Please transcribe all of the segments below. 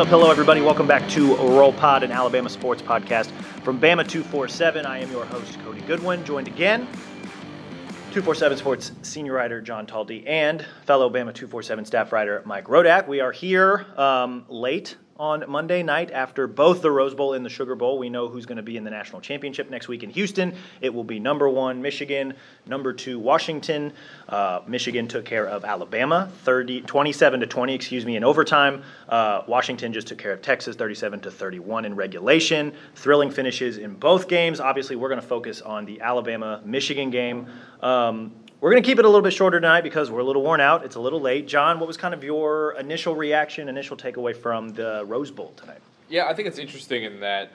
Up? Hello, everybody. Welcome back to Roll Pod, an Alabama sports podcast from Bama 247. I am your host, Cody Goodwin, joined again 247 Sports senior writer John Talty and fellow Bama 247 staff writer Mike Rodak. We are here um, late on Monday night after both the Rose Bowl and the Sugar Bowl. We know who's going to be in the national championship next week in Houston. It will be number one Michigan, number two Washington. Uh, Michigan took care of Alabama 30, 27 to 20, excuse me, in overtime. Uh, Washington just took care of Texas 37 to 31 in regulation. Thrilling finishes in both games. Obviously, we're going to focus on the Alabama Michigan game. Um, we're going to keep it a little bit shorter tonight because we're a little worn out. It's a little late. John, what was kind of your initial reaction, initial takeaway from the Rose Bowl tonight? Yeah, I think it's interesting in that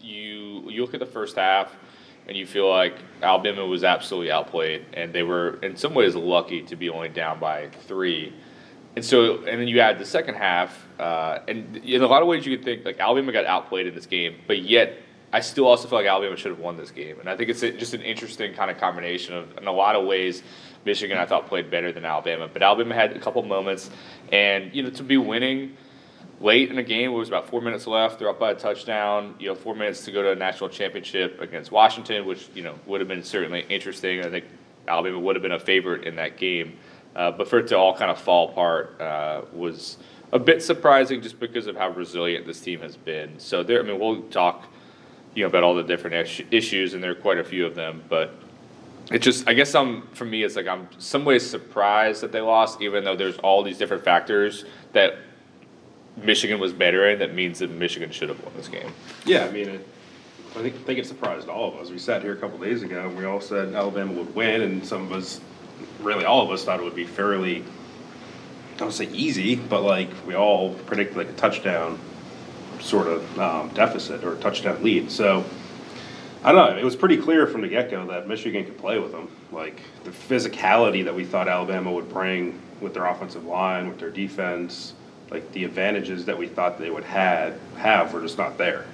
you you look at the first half and you feel like Alabama was absolutely outplayed, and they were in some ways lucky to be only down by three. And so, and then you add the second half, uh, and in a lot of ways you could think like Alabama got outplayed in this game, but yet I still also feel like Alabama should have won this game, and I think it's a, just an interesting kind of combination of, in a lot of ways, Michigan I thought played better than Alabama, but Alabama had a couple moments, and you know to be winning late in the game, it was about four minutes left. They're up by a touchdown. You know, four minutes to go to a national championship against Washington, which you know would have been certainly interesting. I think Alabama would have been a favorite in that game, uh, but for it to all kind of fall apart uh, was a bit surprising, just because of how resilient this team has been. So there, I mean, we'll talk you know about all the different issues, and there are quite a few of them. But it just, I guess, I'm for me, it's like I'm some ways surprised that they lost, even though there's all these different factors that Michigan was better in. That means that Michigan should have won this game. Yeah, I mean, it, I think, I think it surprised all of us. We sat here a couple days ago and we all said Alabama would win, and some of us, really all of us, thought it would be fairly, I don't say easy, but like we all predicted like a touchdown sort of um, deficit or touchdown lead. So I don't know. It was pretty clear from the get go that Michigan could play with them. Like the physicality that we thought Alabama would bring with their offensive line, with their defense, like the advantages that we thought they would had have were just not there,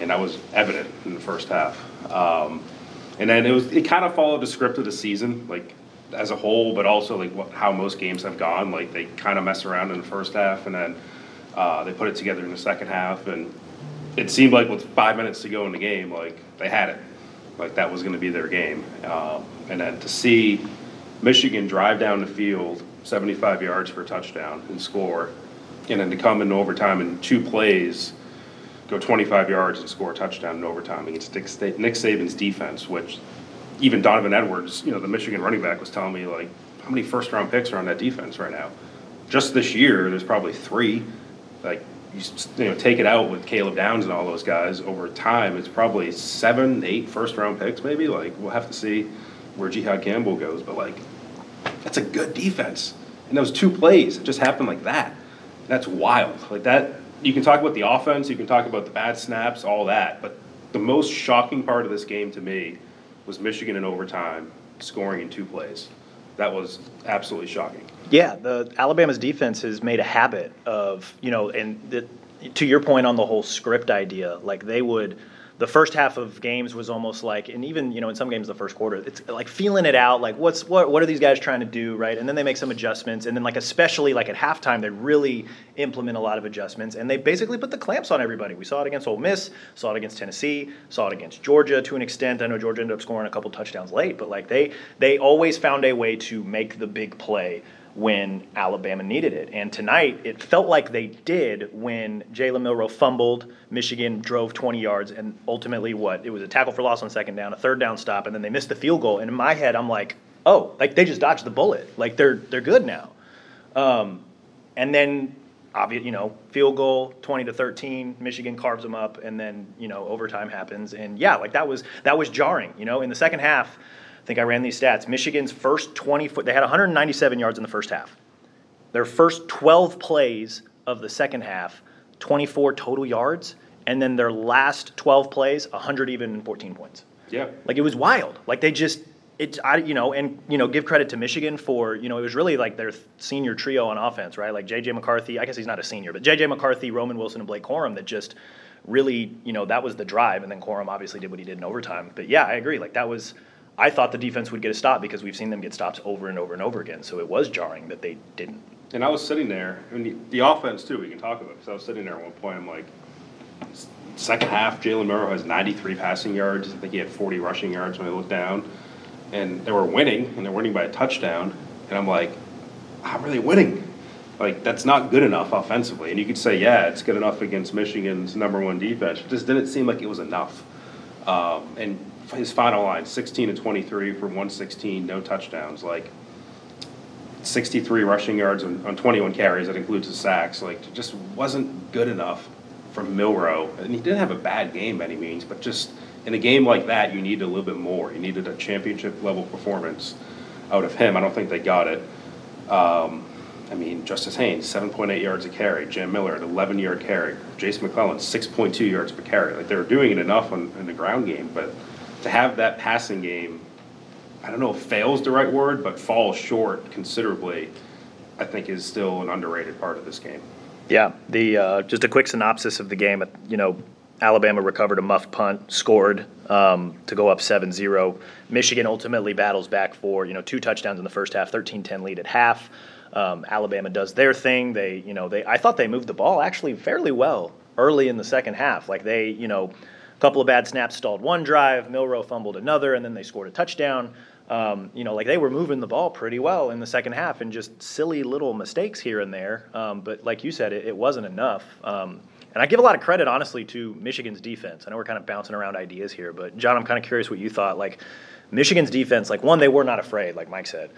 and that was evident in the first half. Um, and then it was it kind of followed the script of the season, like as a whole, but also like what, how most games have gone. Like they kind of mess around in the first half, and then uh, they put it together in the second half, and it seemed like with five minutes to go in the game, like they had it, like that was going to be their game. Um, and then to see Michigan drive down the field 75 yards for a touchdown and score, and then to come in overtime in two plays, go 25 yards and score a touchdown in overtime against Nick Saban's defense, which even Donovan Edwards, you know, the Michigan running back, was telling me like, how many first round picks are on that defense right now? Just this year, there's probably three like you, you know take it out with Caleb Downs and all those guys over time, it's probably seven, eight first round picks maybe. Like we'll have to see where Jihaad Campbell goes, but like that's a good defense. And those two plays, it just happened like that. That's wild. Like that, you can talk about the offense, you can talk about the bad snaps, all that, but the most shocking part of this game to me was Michigan in overtime scoring in two plays. That was absolutely shocking. Yeah, the Alabama's defense has made a habit of you know, and the, to your point on the whole script idea, like they would the first half of games was almost like, and even you know in some games the first quarter, it's like feeling it out, like what's what what are these guys trying to do, right? And then they make some adjustments, and then like especially like at halftime, they really implement a lot of adjustments, and they basically put the clamps on everybody. We saw it against Ole Miss, saw it against Tennessee, saw it against Georgia to an extent. I know Georgia ended up scoring a couple touchdowns late, but like they they always found a way to make the big play when Alabama needed it. And tonight, it felt like they did when Jalen Milroe fumbled, Michigan drove 20 yards, and ultimately, what? It was a tackle for loss on second down, a third down stop, and then they missed the field goal. And in my head, I'm like, oh, like they just dodged the bullet. Like they're they're good now. Um, and then obvious, you know, field goal, twenty to thirteen. Michigan carves them up, and then you know overtime happens, and yeah, like that was that was jarring. You know, in the second half, think I ran these stats. Michigan's first twenty foot, they had 197 yards in the first half. Their first 12 plays of the second half, 24 total yards, and then their last 12 plays, 100 even and 14 points. Yeah. Like it was wild. Like they just it's I you know and you know give credit to Michigan for you know it was really like their senior trio on offense right like JJ McCarthy I guess he's not a senior but JJ McCarthy Roman Wilson and Blake Corum that just really you know that was the drive and then Corum obviously did what he did in overtime but yeah I agree like that was I thought the defense would get a stop because we've seen them get stops over and over and over again so it was jarring that they didn't And I was sitting there, and the, the offense too. We can talk about because I was sitting there at one point. I'm like, second half, Jalen Milroe has 93 passing yards. I think he had 40 rushing yards when I looked down, and they were winning, and they're winning by a touchdown. And I'm like, how are they winning? Like that's not good enough offensively. And you could say, yeah, it's good enough against Michigan's number one defense. It just didn't seem like it was enough. Um, and his final line, 16 to 23 for 116, no touchdowns. Like 63 rushing yards on, on 21 carries. That includes the sacks. Like, just wasn't good enough from Milroe. And he didn't have a bad game by any means, but just in a game like that, you need a little bit more. You needed a championship level performance out of him. I don't think they got it. Um, I mean, Justice Haynes, 7.8 yards a carry. Jam Miller, an 11 yard carry. Jason McClellan, 6.2 yards per carry. Like, they were doing it enough on, in the ground game, but to have that passing game I don't know if fail's the right word, but falls short considerably, I think is still an underrated part of this game. Yeah, the uh, just a quick synopsis of the game. You know, Alabama recovered a muff punt, scored um, to go up 7-0. Michigan ultimately battles back for you know two touchdowns in the first half, 13-10 lead at half. Um, Alabama does their thing. They you know they I thought they moved the ball actually fairly well early in the second half. Like they you know couple of bad snaps stalled one drive, Milroe fumbled another, and then they scored a touchdown. Um, you know, like they were moving the ball pretty well in the second half, and just silly little mistakes here and there. Um, but like you said, it, it wasn't enough. Um, and I give a lot of credit, honestly, to Michigan's defense. I know we're kind of bouncing around ideas here, but John, I'm kind of curious what you thought. Like Michigan's defense, like one, they were not afraid, like Mike said,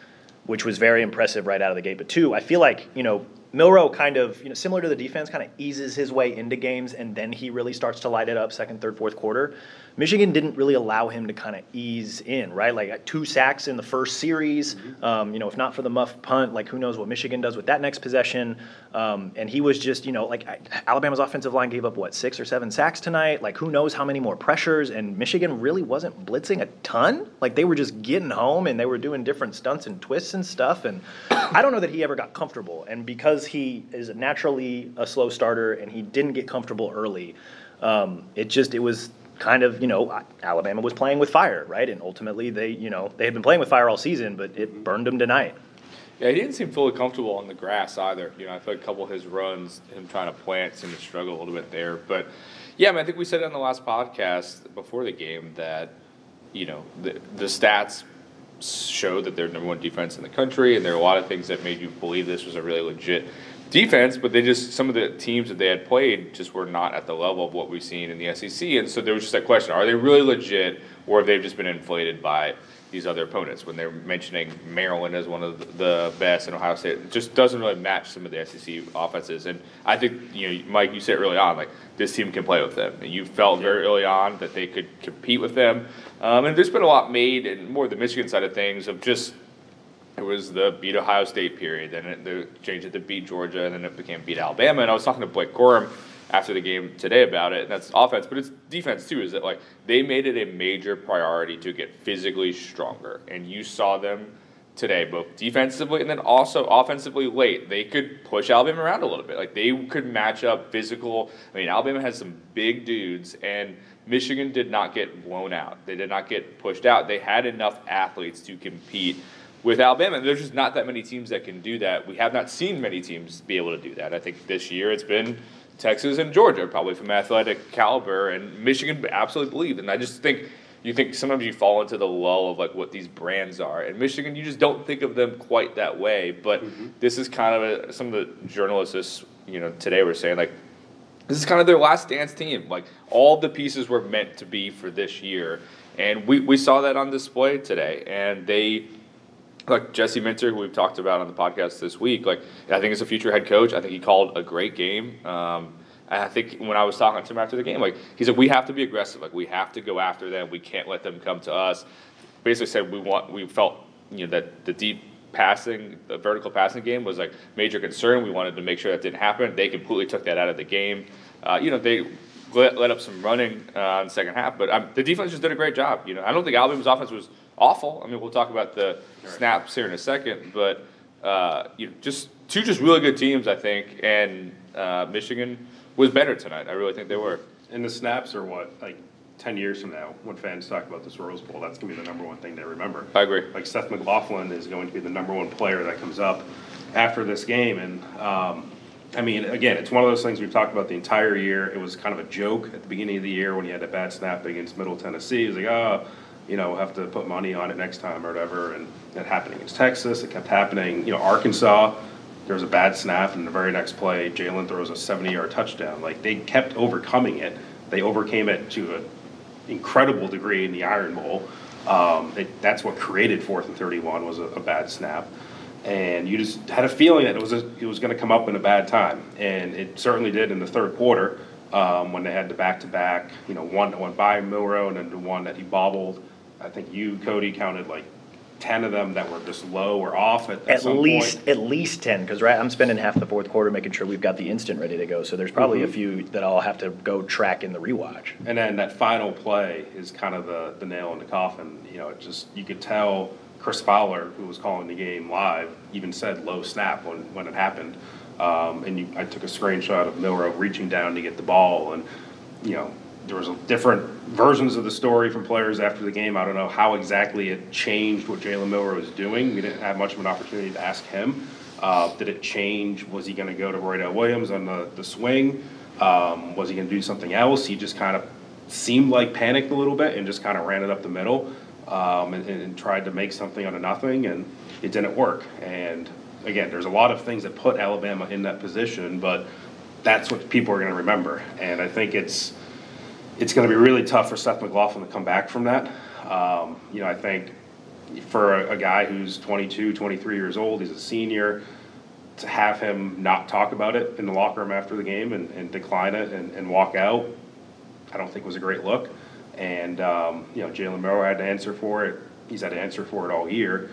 which was very impressive right out of the gate. But two, I feel like you know Milroe kind of, you know, similar to the defense, kind of eases his way into games, and then he really starts to light it up second, third, fourth quarter. Michigan didn't really allow him to kind of ease in, right? Like two sacks in the first series. Um, you know, if not for the muff punt, like who knows what Michigan does with that next possession. Um, and he was just, you know, like Alabama's offensive line gave up what six or seven sacks tonight. Like who knows how many more pressures? And Michigan really wasn't blitzing a ton. Like they were just getting home and they were doing different stunts and twists and stuff. And I don't know that he ever got comfortable. And because he is naturally a slow starter and he didn't get comfortable early, um, it just it was kind of, you know, Alabama was playing with fire, right? And ultimately, they, you know, they had been playing with fire all season, but it burned them tonight. Yeah, he didn't seem fully comfortable on the grass either. You know, I feel like a couple of his runs, him trying to plant, seemed to struggle a little bit there. But yeah, I, mean, I think we said it on the last podcast before the game that you know the the stats show that they're number one defense in the country, and there are a lot of things that made you believe this was a really legit defense, but they just some of the teams that they had played just were not at the level of what we've seen in the SEC, and so there was just that question: Are they really legit, or have they just been inflated by these other opponents? When they're mentioning Maryland as one of the best and Ohio State, it just doesn't really match some of the SEC offenses. And I think you know, Mike, you said early on, like this team can play with them, and you felt very early on that they could compete with them. Um, and there's been a lot made, and more the Michigan side of things, of just it was the beat Ohio State period, then it the changed it to beat Georgia, and then it became beat Alabama. And I was talking to Blake Corum after the game today about it, and that's offense, but it's defense too. Is that like they made it a major priority to get physically stronger, and you saw them today, both defensively and then also offensively late. They could push Alabama around a little bit. Like they could match up physical. I mean, Alabama has some big dudes, and Michigan did not get blown out. They did not get pushed out. They had enough athletes to compete with Alabama. There's just not that many teams that can do that. We have not seen many teams be able to do that. I think this year it's been Texas and Georgia, probably from athletic caliber, and Michigan absolutely believe. And I just think you think sometimes you fall into the lull of like what these brands are. And Michigan, you just don't think of them quite that way. But mm-hmm. this is kind of a, some of the journalists, this, you know, today were saying like this is kind of their last dance team. Like all the pieces were meant to be for this year, and we we saw that on display today. And they like Jesse Minter, who we've talked about on the podcast this week, like I think is a future head coach. I think he called a great game. Um, and I think when I was talking to him after the game, like he said, we have to be aggressive. Like we have to go after them. We can't let them come to us. Basically said we want. We felt you know that the deep passing, the vertical passing game was like major concern. We wanted to make sure that didn't happen. They completely took that out of the game. Uh, you know they let, let, up some running uh, in the second half, but um, the defense just did a great job. You know I don't think Alabama's offense was awful. I mean we'll talk about the snaps here in a second, but uh, you know just two just really good teams I think, and uh, Michigan was better tonight. I really think they were. And the snaps are what, like ten years from now, when fans talk about this Rose Bowl, that's gonna be the number one thing they remember. I agree. Like Seth McLaughlin is going to be the number one player that comes up after this game, and um, I mean, again, it's one of those things we've talked about the entire year. It was kind of a joke at the beginning of the year when he had a bad snap against Middle Tennessee. He was like, oh, you know, have to put money on it next time or whatever. And it happened against Texas. It kept happening. You know, Arkansas there was a bad snap, and the very next play, Jalen throws a 70-yard touchdown. Like they kept overcoming it. They overcame it to an incredible degree in the Iron Bowl. Um, it, that's what created fourth and 31 was a, a, bad snap, and you just had a feeling that it was a, it was going to come up in a bad time, and it certainly did in the third quarter um, when they had the back-to-back. You know, one that went by Milroe, and then the one that he bobbled. I think you, Cody, counted like ten of them that were just low or off at, at, at least point. at least ten because right I'm spending half the fourth quarter making sure we've got the instant ready to go. So there's probably mm-hmm. a few that I'll have to go track in the rewatch. And then that final play is kind of the the nail in the coffin. You know, it just you could tell Chris Fowler, who was calling the game live, even said low snap when when it happened. Um, and you, I took a screenshot of Milroe reaching down to get the ball, and you know there was different versions of the story from players after the game. I don't know how exactly it changed what Jalen Milroe was doing. We didn't have much of an opportunity to ask him. Uh, did it change? Was he going to go to Roydell Williams on the, the swing? Um, was he going to do something else? He just kind of seemed like panicked a little bit and just kind of ran it up the middle um, and, and tried to make something out of nothing, and it didn't work. And again, there's a lot of things that put Alabama in that position, but that's what people are going to remember. And I think it's it's going to be really tough for Seth McLaughlin to come back from that. Um, you know, I think for a, a, guy who's 22, 23 years old, he's a senior, to have him not talk about it in the locker room after the game and, and decline it and, and, walk out, I don't think was a great look. And, um, you know, Jalen Milroe had to answer for it. He's had to answer for it all year.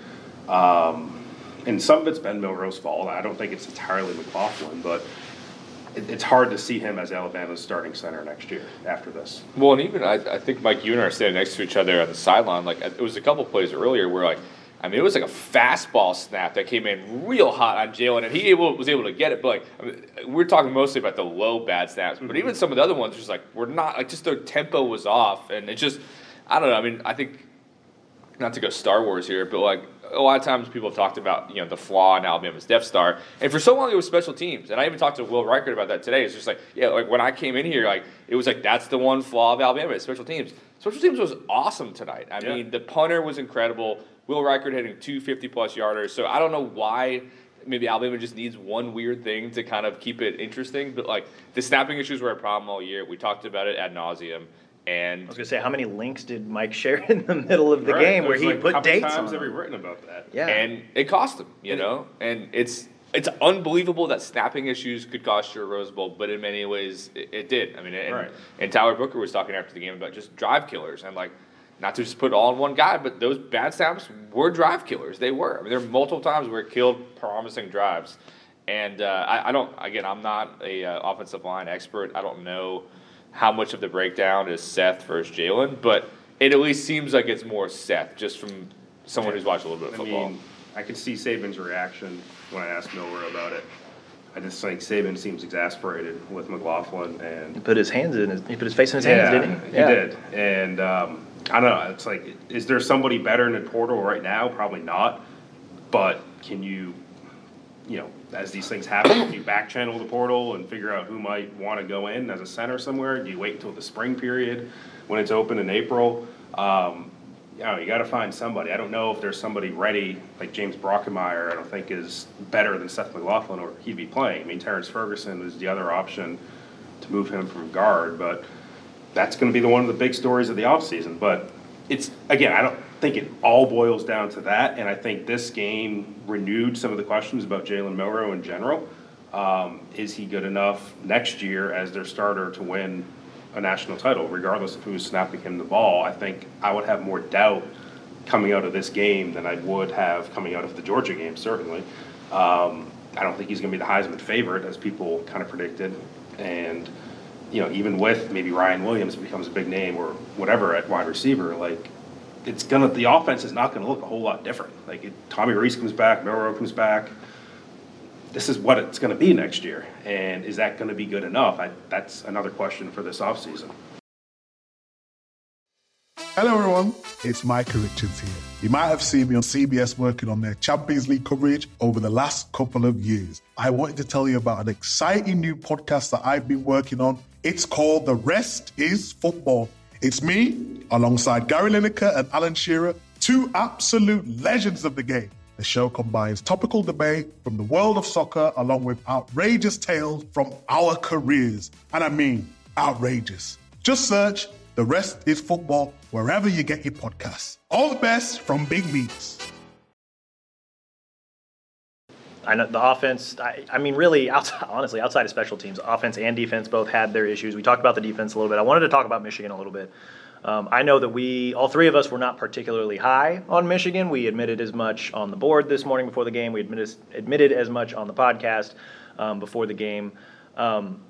Um, and some of it's Ben been Milroe's fault. I don't think it's entirely McLaughlin, but it, it's hard to see him as Alabama's starting center next year after this. Well, and even I, I think Mike, you and I are standing next to each other on the sideline. Like it was a couple plays earlier where like. I mean, it was like a fastball snap that came in real hot on Jalen, and he able, was able to get it. But like, I mean, we're talking mostly about the low bad snaps, but mm-hmm. even some of the other ones, just like we're not like just their tempo was off, and it just, I don't know. I mean, I think not to go Star Wars here, but like a lot of times people have talked about you know the flaw in Alabama's Death Star, and for so long it was special teams. And I even talked to Will Reichard about that today. It's just like yeah, like when I came in here, like it was like that's the one flaw of Alabama, is special teams. Special teams was awesome tonight. I yeah. mean, the punter was incredible. Will Reichard hitting two fifty plus yarders. So I don't know why. Maybe Alabama just needs one weird thing to kind of keep it interesting. But like the snapping issues were a problem all year. We talked about it ad nauseum. And I was gonna say, how many links did Mike share in the middle of the right. game where he like, put dates times on? Have we written about that? Yeah, and it cost him, you know. And it's it's unbelievable that snapping issues could cost you a Rose Bowl, but in many ways it, it did. I mean, and, right. and Tyler Booker was talking after the game about just drive killers and like not to just put it all in one guy, but those bad snaps were drive killers. They were. I mean, there were multiple times where it killed promising drives. And uh, I, I, don't. Again, I'm not a uh, offensive line expert. I don't know how much of the breakdown is Seth versus Jalen, but it at least seems like it's more Seth, just from someone who's watched a little bit of football. I mean, I could see Saban's reaction when I asked Milroe about it. I just think Saban seems exasperated with McLaughlin and he put his hands in his he put his face in his yeah, hands, didn't he? Yeah, he did. And um, I don't know. It's like, is there somebody better in the portal right now? Probably not. But can you you know, as these things happen, do you back channel the portal and figure out who might want to go in as a center somewhere? Do you wait until the spring period when it's open in April? Um, you know, you got to find somebody. I don't know if there's somebody ready like James Brockermeyer. I don't think is better than Seth McLaughlin, or he'd be playing. I mean, Terrence Ferguson is the other option to move him from guard, but that's going to be the one of the big stories of the offseason. But it's again, I don't think it all boils down to that, and I think this game renewed some of the questions about Jalen Milroe in general. Um, is he good enough next year as their starter to win a national title, regardless of who's snapping him the ball? I think I would have more doubt coming out of this game than I would have coming out of the Georgia game, certainly. Um, I don't think he's going to be the Heisman favorite, as people kind of predicted. And, you know, even with maybe Ryan Williams becomes a big name or whatever at wide receiver, like, it's gonna, the offense is not gonna look a whole lot different. Like, it- Tommy Rees comes back, Milroe comes back. This is what it's gonna be next year. And is that gonna be good enough? I, that's another question for this offseason. Hello, everyone. It's Micah Richards here. You might have seen me on CBS working on their Champions League coverage over the last couple of years. I wanted to tell you about an exciting new podcast that I've been working on. It's called The Rest is Football. It's me, alongside Gary Lineker and Alan Shearer, two absolute legends of the game. The show combines topical debate from the world of soccer along with outrageous tales from our careers. And I mean, outrageous. Just search The Rest is Football wherever you get your podcasts. All the best from Big Meats. I know the offense. I, I mean, really, outside, honestly, outside of special teams, offense and defense both had their issues. We talked about the defense a little bit. I wanted to talk about Michigan a little bit. Um, I know that we, all three of us, were not particularly high on Michigan. We admitted as much on the board this morning before the game. We admitted, admitted as much on the podcast um, before the game. Um,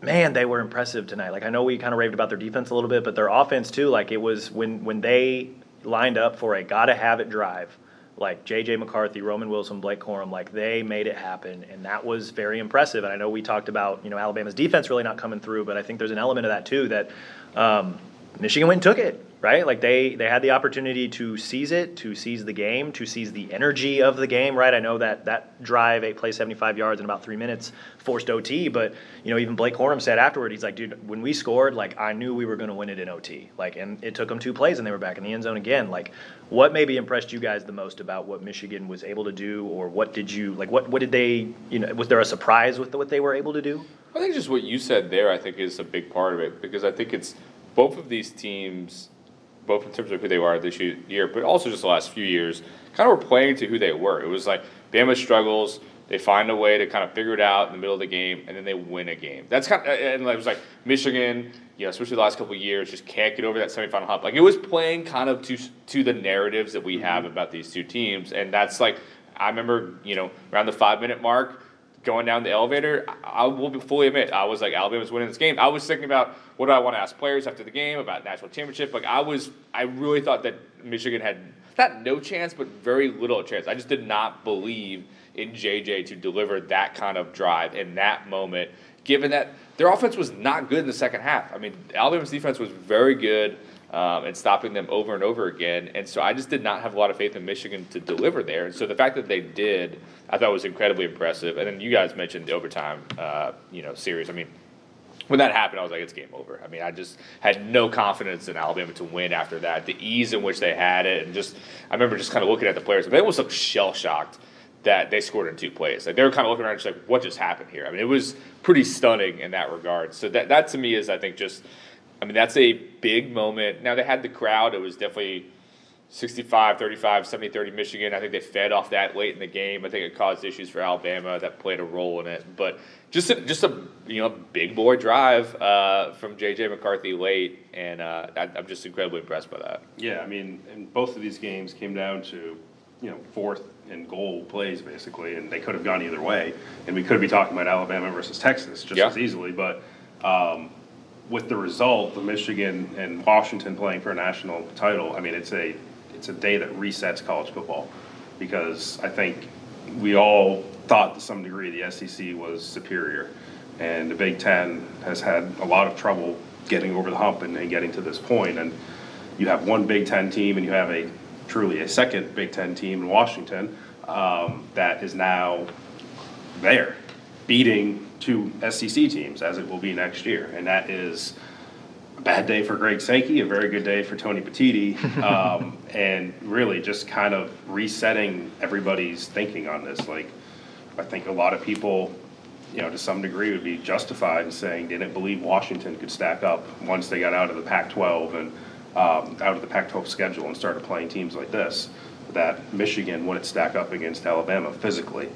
man, they were impressive tonight. Like I know we kind of raved about their defense a little bit, but their offense too. Like it was when when they lined up for a gotta have it drive. Like J.J. McCarthy, Roman Wilson, Blake Corum, like they made it happen, and that was very impressive. And I know we talked about you know Alabama's defense really not coming through, but I think there's an element of that too that um, Michigan went and took it, right? Like they they had the opportunity to seize it, to seize the game, to seize the energy of the game, right? I know that that drive, eight plays, 75 yards in about three minutes, forced OT, but you know even Blake Corum said afterward, he's like, dude, when we scored, like I knew we were going to win it in OT, like, and it took them two plays and they were back in the end zone again. Like, what maybe impressed you guys the most about what Michigan was able to do, or what did you like? What what did they, you know, was there a surprise with what they were able to do? I think just what you said there, I think, is a big part of it because I think it's both of these teams, both in terms of who they are this year, but also just the last few years, kind of were playing to who they were. It was like Bama struggles, they find a way to kind of figure it out in the middle of the game, and then they win a game. That's kind of, and it was like Michigan, you know, especially the last couple of years, just can't get over that semifinal hump. Like it was playing kind of to to the narratives that we have mm-hmm. about these two teams, and that's like I remember, you know, around the five minute mark going down the elevator, I will fully admit I was like Alabama's winning this game. I was thinking about what do I want to ask players after the game about national championship. Like I was, I really thought that Michigan had not no chance, but very little chance. I just did not believe in JJ to deliver that kind of drive in that moment, given that their offense was not good in the second half. I mean, Alabama's defense was very good um, and stopping them over and over again. And so I just did not have a lot of faith in Michigan to deliver there. And so the fact that they did, I thought was incredibly impressive. And then you guys mentioned the overtime, uh, you know, series. I mean, when that happened, I was like, it's game over. I mean, I just had no confidence in Alabama to win after that. The ease in which they had it, and just I remember just kind of looking at the players. They almost looked shell shocked that they scored in two plays. Like they were kind of looking around, just like, what just happened here? I mean, it was pretty stunning in that regard. So that that to me is, I think, just I mean, that's a big moment. Now, they had the crowd. It was definitely 65, 35, 70, 30 Michigan. I think they fed off that late in the game. I think it caused issues for Alabama that played a role in it. But just a, just a you know big boy drive uh, from J.J. McCarthy late, and uh, I, I'm just incredibly impressed by that. Yeah, I mean, and both of these games came down to, you know, fourth and goal plays basically, and they could have gone either way. And we could be talking about Alabama versus Texas just Yeah. as easily, but um, with the result of Michigan and Washington playing for a national title, I mean, it's a it's a day that resets college football because I think we all thought to some degree the SEC was superior, and the Big Ten has had a lot of trouble getting over the hump and, and getting to this point. And you have one Big Ten team, and you have a truly a second Big Ten team in Washington um, that is now there, beating two SEC teams as it will be next year, and that is a bad day for Greg Sankey, a very good day for Tony Petitti, um, and really just kind of resetting everybody's thinking on this. Like, I think a lot of people, you know, to some degree would be justified in saying they didn't believe Washington could stack up once they got out of the Pac-12, and um, out of the Pac-12 schedule and started playing teams like this, that Michigan wouldn't stack up against Alabama physically.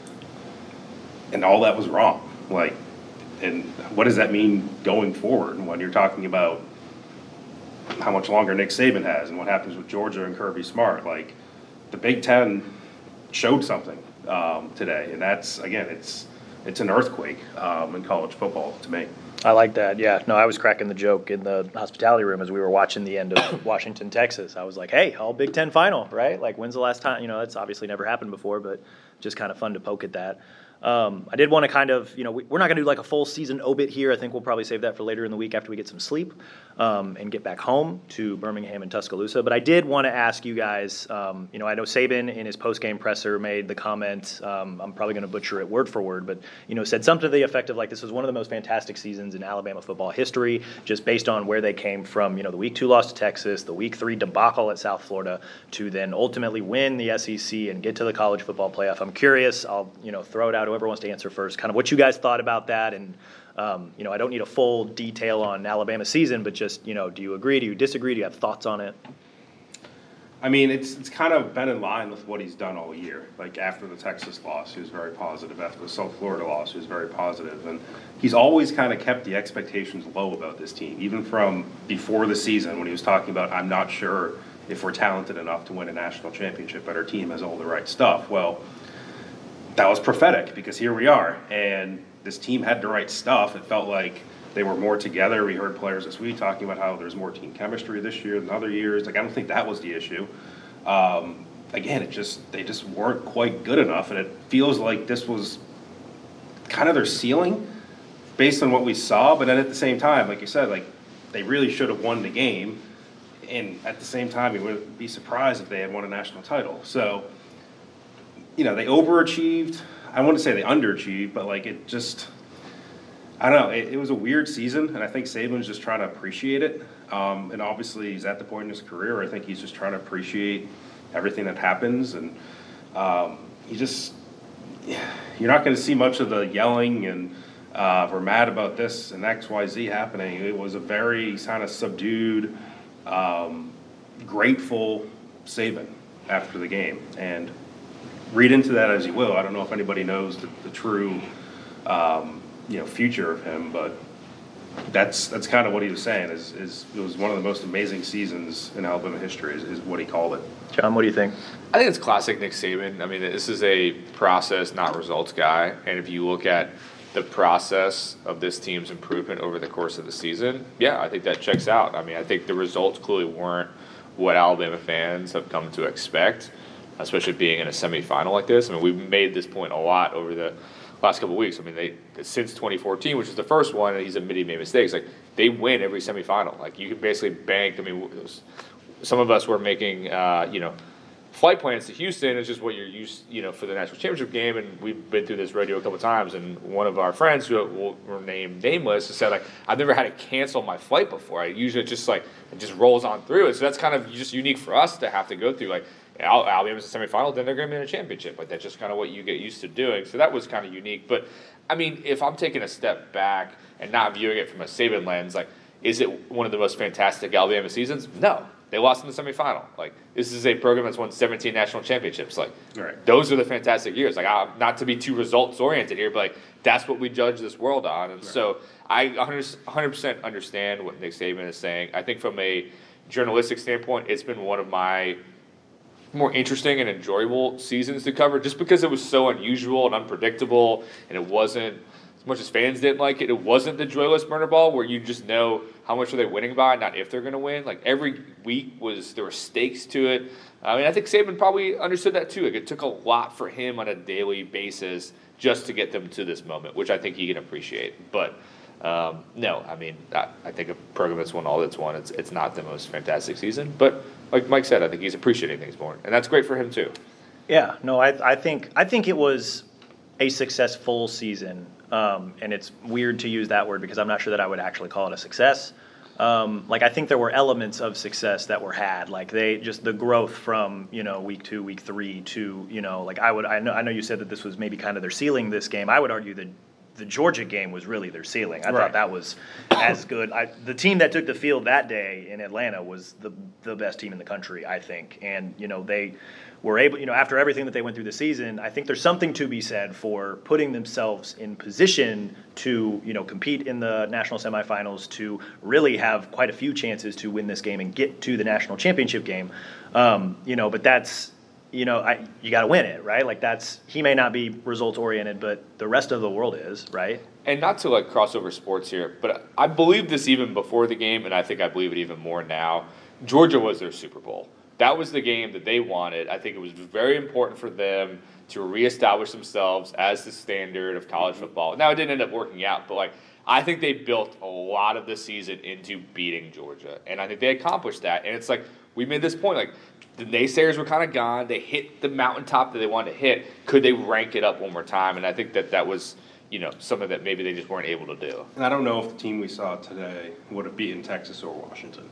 And all that was wrong. Like, and what does that mean going forward when you're talking about how much longer Nick Saban has and what happens with Georgia and Kirby Smart? Like, the Big Ten showed something um, today, and that's again, it's it's an earthquake um, in college football to me. I like that. Yeah. No, I was cracking the joke in the hospitality room as we were watching the end of Washington, Texas. I was like, "Hey, all Big Ten final, right? Like, when's the last time? You know, that's obviously never happened before, but just kind of fun to poke at that." Um, I did want to kind of, you know, we, are not going to do like a full season obit here. I think we'll probably save that for later in the week after we get some sleep um, and get back home to Birmingham and Tuscaloosa. But I did want to ask you guys, um, you know, I know Saban in his post game presser made the comment, um, I'm probably going to butcher it word for word, but, you know, said something to the effect of like, this was one of the most fantastic seasons in Alabama football history, just based on where they came from, you know, the week two loss to Texas, the week three debacle at South Florida, to then ultimately win the SEC and get to the college football playoff. I'm curious, I'll, you know, throw it out, whoever wants to answer first, kind of what you guys thought about that and, um, you know, I don't need a full detail on Alabama season, but just you know, do you agree? Do you disagree? Do you have thoughts on it? I mean, it's it's kind of been in line with what he's done all year. Like after the Texas loss, he was very positive. After the South Florida loss, he was very positive, and he's always kind of kept the expectations low about this team, even from before the season when he was talking about, "I'm not sure if we're talented enough to win a national championship, but our team has all the right stuff." Well, that was prophetic because here we are, and this team had the right stuff. It felt like they were more together. We heard players this week talking about how there's more team chemistry this year than other years. Like I don't think that was the issue. Um, again, it just they just weren't quite good enough, and it feels like this was kind of their ceiling based on what we saw. But then at the same time, like you said, like they really should have won the game. And at the same time, you wouldn't be surprised if they had won a national title. So, you know, they overachieved. I wouldn't say they underachieved, but like it just, I don't know. It, it was a weird season, and I think Saban's just trying to appreciate it. Um, and obviously, he's at the point in his career where I think he's just trying to appreciate everything that happens, and um, he just, you're not going to see much of the yelling and uh, we're mad about this and X, Y, Z happening. It was a very kind of subdued, um, grateful Saban after the game, and read into that as you will. I don't know if anybody knows the, the true, um, you know, future of him, but that's that's kind of what he was saying. Is, is it was one of the most amazing seasons in Alabama history. Is, is what he called it. John, what do you think? I think it's classic Nick Saban. I mean, this is a process, not results guy. And if you look at the process of this team's improvement over the course of the season, yeah, I think that checks out. I mean, I think the results clearly weren't what Alabama fans have come to expect especially being in a semifinal like this. I mean, we've made this point a lot over the last couple weeks. I mean, they since 2014, which is the first one, and he's admitted he made mistakes. Like they win every semifinal. Like you can basically bank. I mean, was, some of us were making, uh, you know, flight plans to Houston. It's just what you're used, you know, for the national championship game. And we've been through this radio a couple of times. And one of our friends who will remain nameless said, like, I've never had to cancel my flight before. I usually just like it just rolls on through. And so that's kind of just unique for us to have to go through. Like Al- Alabama's in the semifinal, then they're going to be in a championship. Like that's just kind of what you get used to doing. So that was kind of unique. But I mean, if I'm taking a step back and not viewing it from a Saban lens, like, is it one of the most fantastic Alabama seasons? No, they lost in the semifinal. Like this is a program that's won 17 national championships. Like right. those are the fantastic years. Like I, not to be too results oriented here, but like that's what we judge this world on. And right. so I 100 percent understand what Nick Saban is saying. I think from a journalistic standpoint, it's been one of my more interesting and enjoyable seasons to cover just because it was so unusual and unpredictable and it wasn't as much as fans didn't like it, it wasn't the joyless burner ball where you just know how much are they winning by, not if they're going to win. Like every week was there were stakes to it. I mean, I think Saban probably understood that too. Like it took a lot for him on a daily basis just to get them to this moment, which I think he can appreciate. But um, no, I mean, I, I, think a program that's won all that's won, it's it's not the most fantastic season, but like Mike said, I think he's appreciating things more, and that's great for him too. Yeah, no, I, I think I think it was a successful season, um, and it's weird to use that word because I'm not sure that I would actually call it a success. Um, like I think there were elements of success that were had, like they just the growth from you know week two, week three to you know like I would I know I know you said that this was maybe kind of their ceiling this game. I would argue that the Georgia game was really their ceiling. I Right. thought that was as good. I, the team that took the field that day in Atlanta was the the best team in the country, I think. And you know they were able, you know, after everything that they went through the season, I think there's something to be said for putting themselves in position to you know compete in the national semifinals, to really have quite a few chances to win this game and get to the national championship game. Um, you know, but that's you know, I, you got to win it, right? Like that's he may not be results oriented, but the rest of the world is, right? And not to like cross over sports here, but I believe this even before the game, and I think I believe it even more now. Georgia was their Super Bowl. That was the game that they wanted. I think it was very important for them to reestablish themselves as the standard of college mm-hmm. football. Now it didn't end up working out, but like I think they built a lot of the season into beating Georgia, and I think they accomplished that. And it's like we made this point, like the naysayers were kind of gone. They hit the mountaintop that they wanted to hit. Could they rank it up one more time? And I think that that was, you know, something that maybe they just weren't able to do. And I don't know if the team we saw today would have beaten Texas or Washington,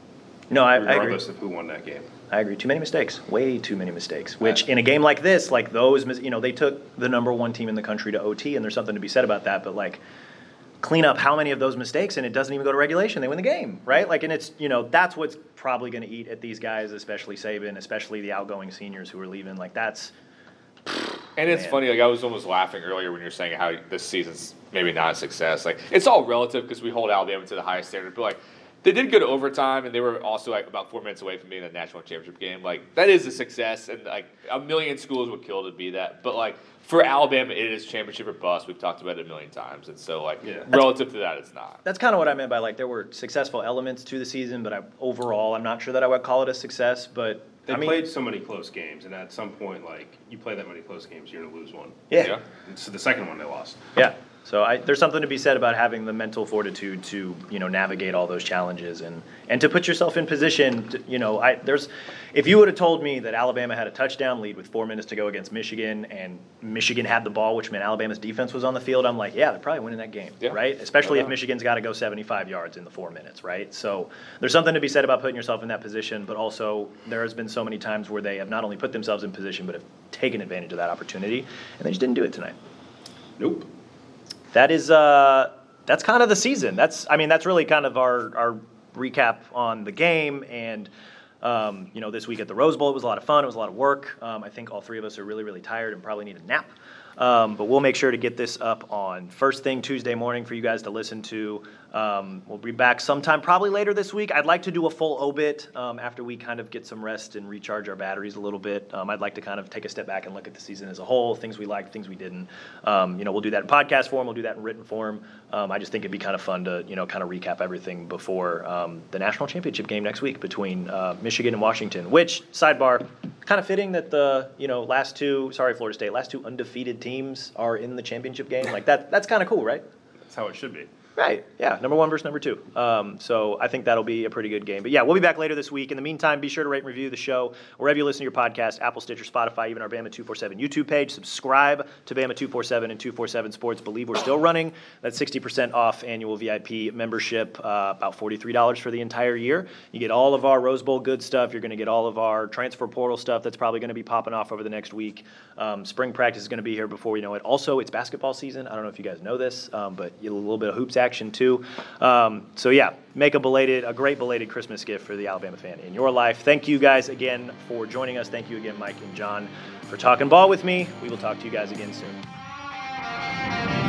No, I, I agree. regardless of who won that game. I agree. Too many mistakes. Way too many mistakes. Which in a game like this, like those, you know, they took the number one team in the country to OT, and there's something to be said about that. But like, clean up how many of those mistakes, and it doesn't even go to regulation. They win the game, right? Like, and it's you know that's what's probably going to eat at these guys, especially Saban, especially the outgoing seniors who are leaving. Like that's And it's Man. funny, like I was almost laughing earlier when you were saying how this season's maybe not a success. Like it's all relative because we hold Alabama to the highest standard, but like they did go to overtime and they were also like about four minutes away from being in the national championship game. Like that is a success, and like a million schools would kill to be that. But like for Alabama, it is championship or bust. We've talked about it a million times, and so like Yeah. relative to that, it's not. that's kind of what I meant by like there were successful elements to the season, but I, overall, I'm not sure that I would call it a success. But They I mean, played so many close games, and at some point, like you play that many close games, you're gonna lose one. yeah. Yeah. And so the second one they lost. Yeah. So I, there's something to be said about having the mental fortitude to you know navigate all those challenges and and to put yourself in position. To, you know, I there's if you would have told me that Alabama had a touchdown lead with four minutes to go against Michigan and Michigan had the ball, which meant Alabama's defense was on the field, I'm like, yeah, they're probably winning that game, Yeah. right? Especially if. Michigan's got to go 75 yards in the four minutes, right? So there's something to be said about putting yourself in that position, but also there has been so many times where they have not only put themselves in position but have taken advantage of that opportunity, and they just didn't do it tonight Nope. That is uh, that's kind of the season. That's I mean that's really kind of our our recap on the game and. Um, you know, this week at the Rose Bowl, it was a lot of fun. It was a lot of work. Um, I think all three of us are really, really tired and probably need a nap. Um, but we'll make sure to get this up on first thing Tuesday morning for you guys to listen to. Um, we'll be back sometime probably later this week. I'd like to do a full obit um, after we kind of get some rest and recharge our batteries a little bit. Um, I'd like to kind of take a step back and look at the season as a whole, things we liked, things we didn't. Um, you know, we'll do that in podcast form. We'll do that in written form. Um, I just think it'd be kind of fun to you know kind of recap everything before um, the national championship game next week between uh, Michigan and Washington. Which sidebar, kind of fitting that the you know last two, sorry Florida State, last two undefeated teams are in the championship game. Like that, that's kind of cool, right? That's how it should be. Right. Yeah. Number one versus number two. Um, so I think that'll be a pretty good game. But yeah, we'll be back later this week. In the meantime, be sure to rate and review the show wherever you listen to your podcast Apple, Stitcher, Spotify, even our Bama 247 YouTube page. Subscribe to Bama 247 and 247 Sports. Believe we're still running that 60% off annual VIP membership, uh, about $43 for the entire year. You get all of our Rose Bowl good stuff. You're going to get all of our transfer portal stuff that's probably going to be popping off over the next week. Um, spring practice is going to be here before we know it. Also, it's basketball season. I don't know if you guys know this, um, but a little bit of hoops action too. Um, so yeah, make a belated, a great belated Christmas gift for the Alabama fan in your life. Thank you guys again for joining us. Thank you again, Mike and John, for talking ball with me. We will talk to you guys again soon.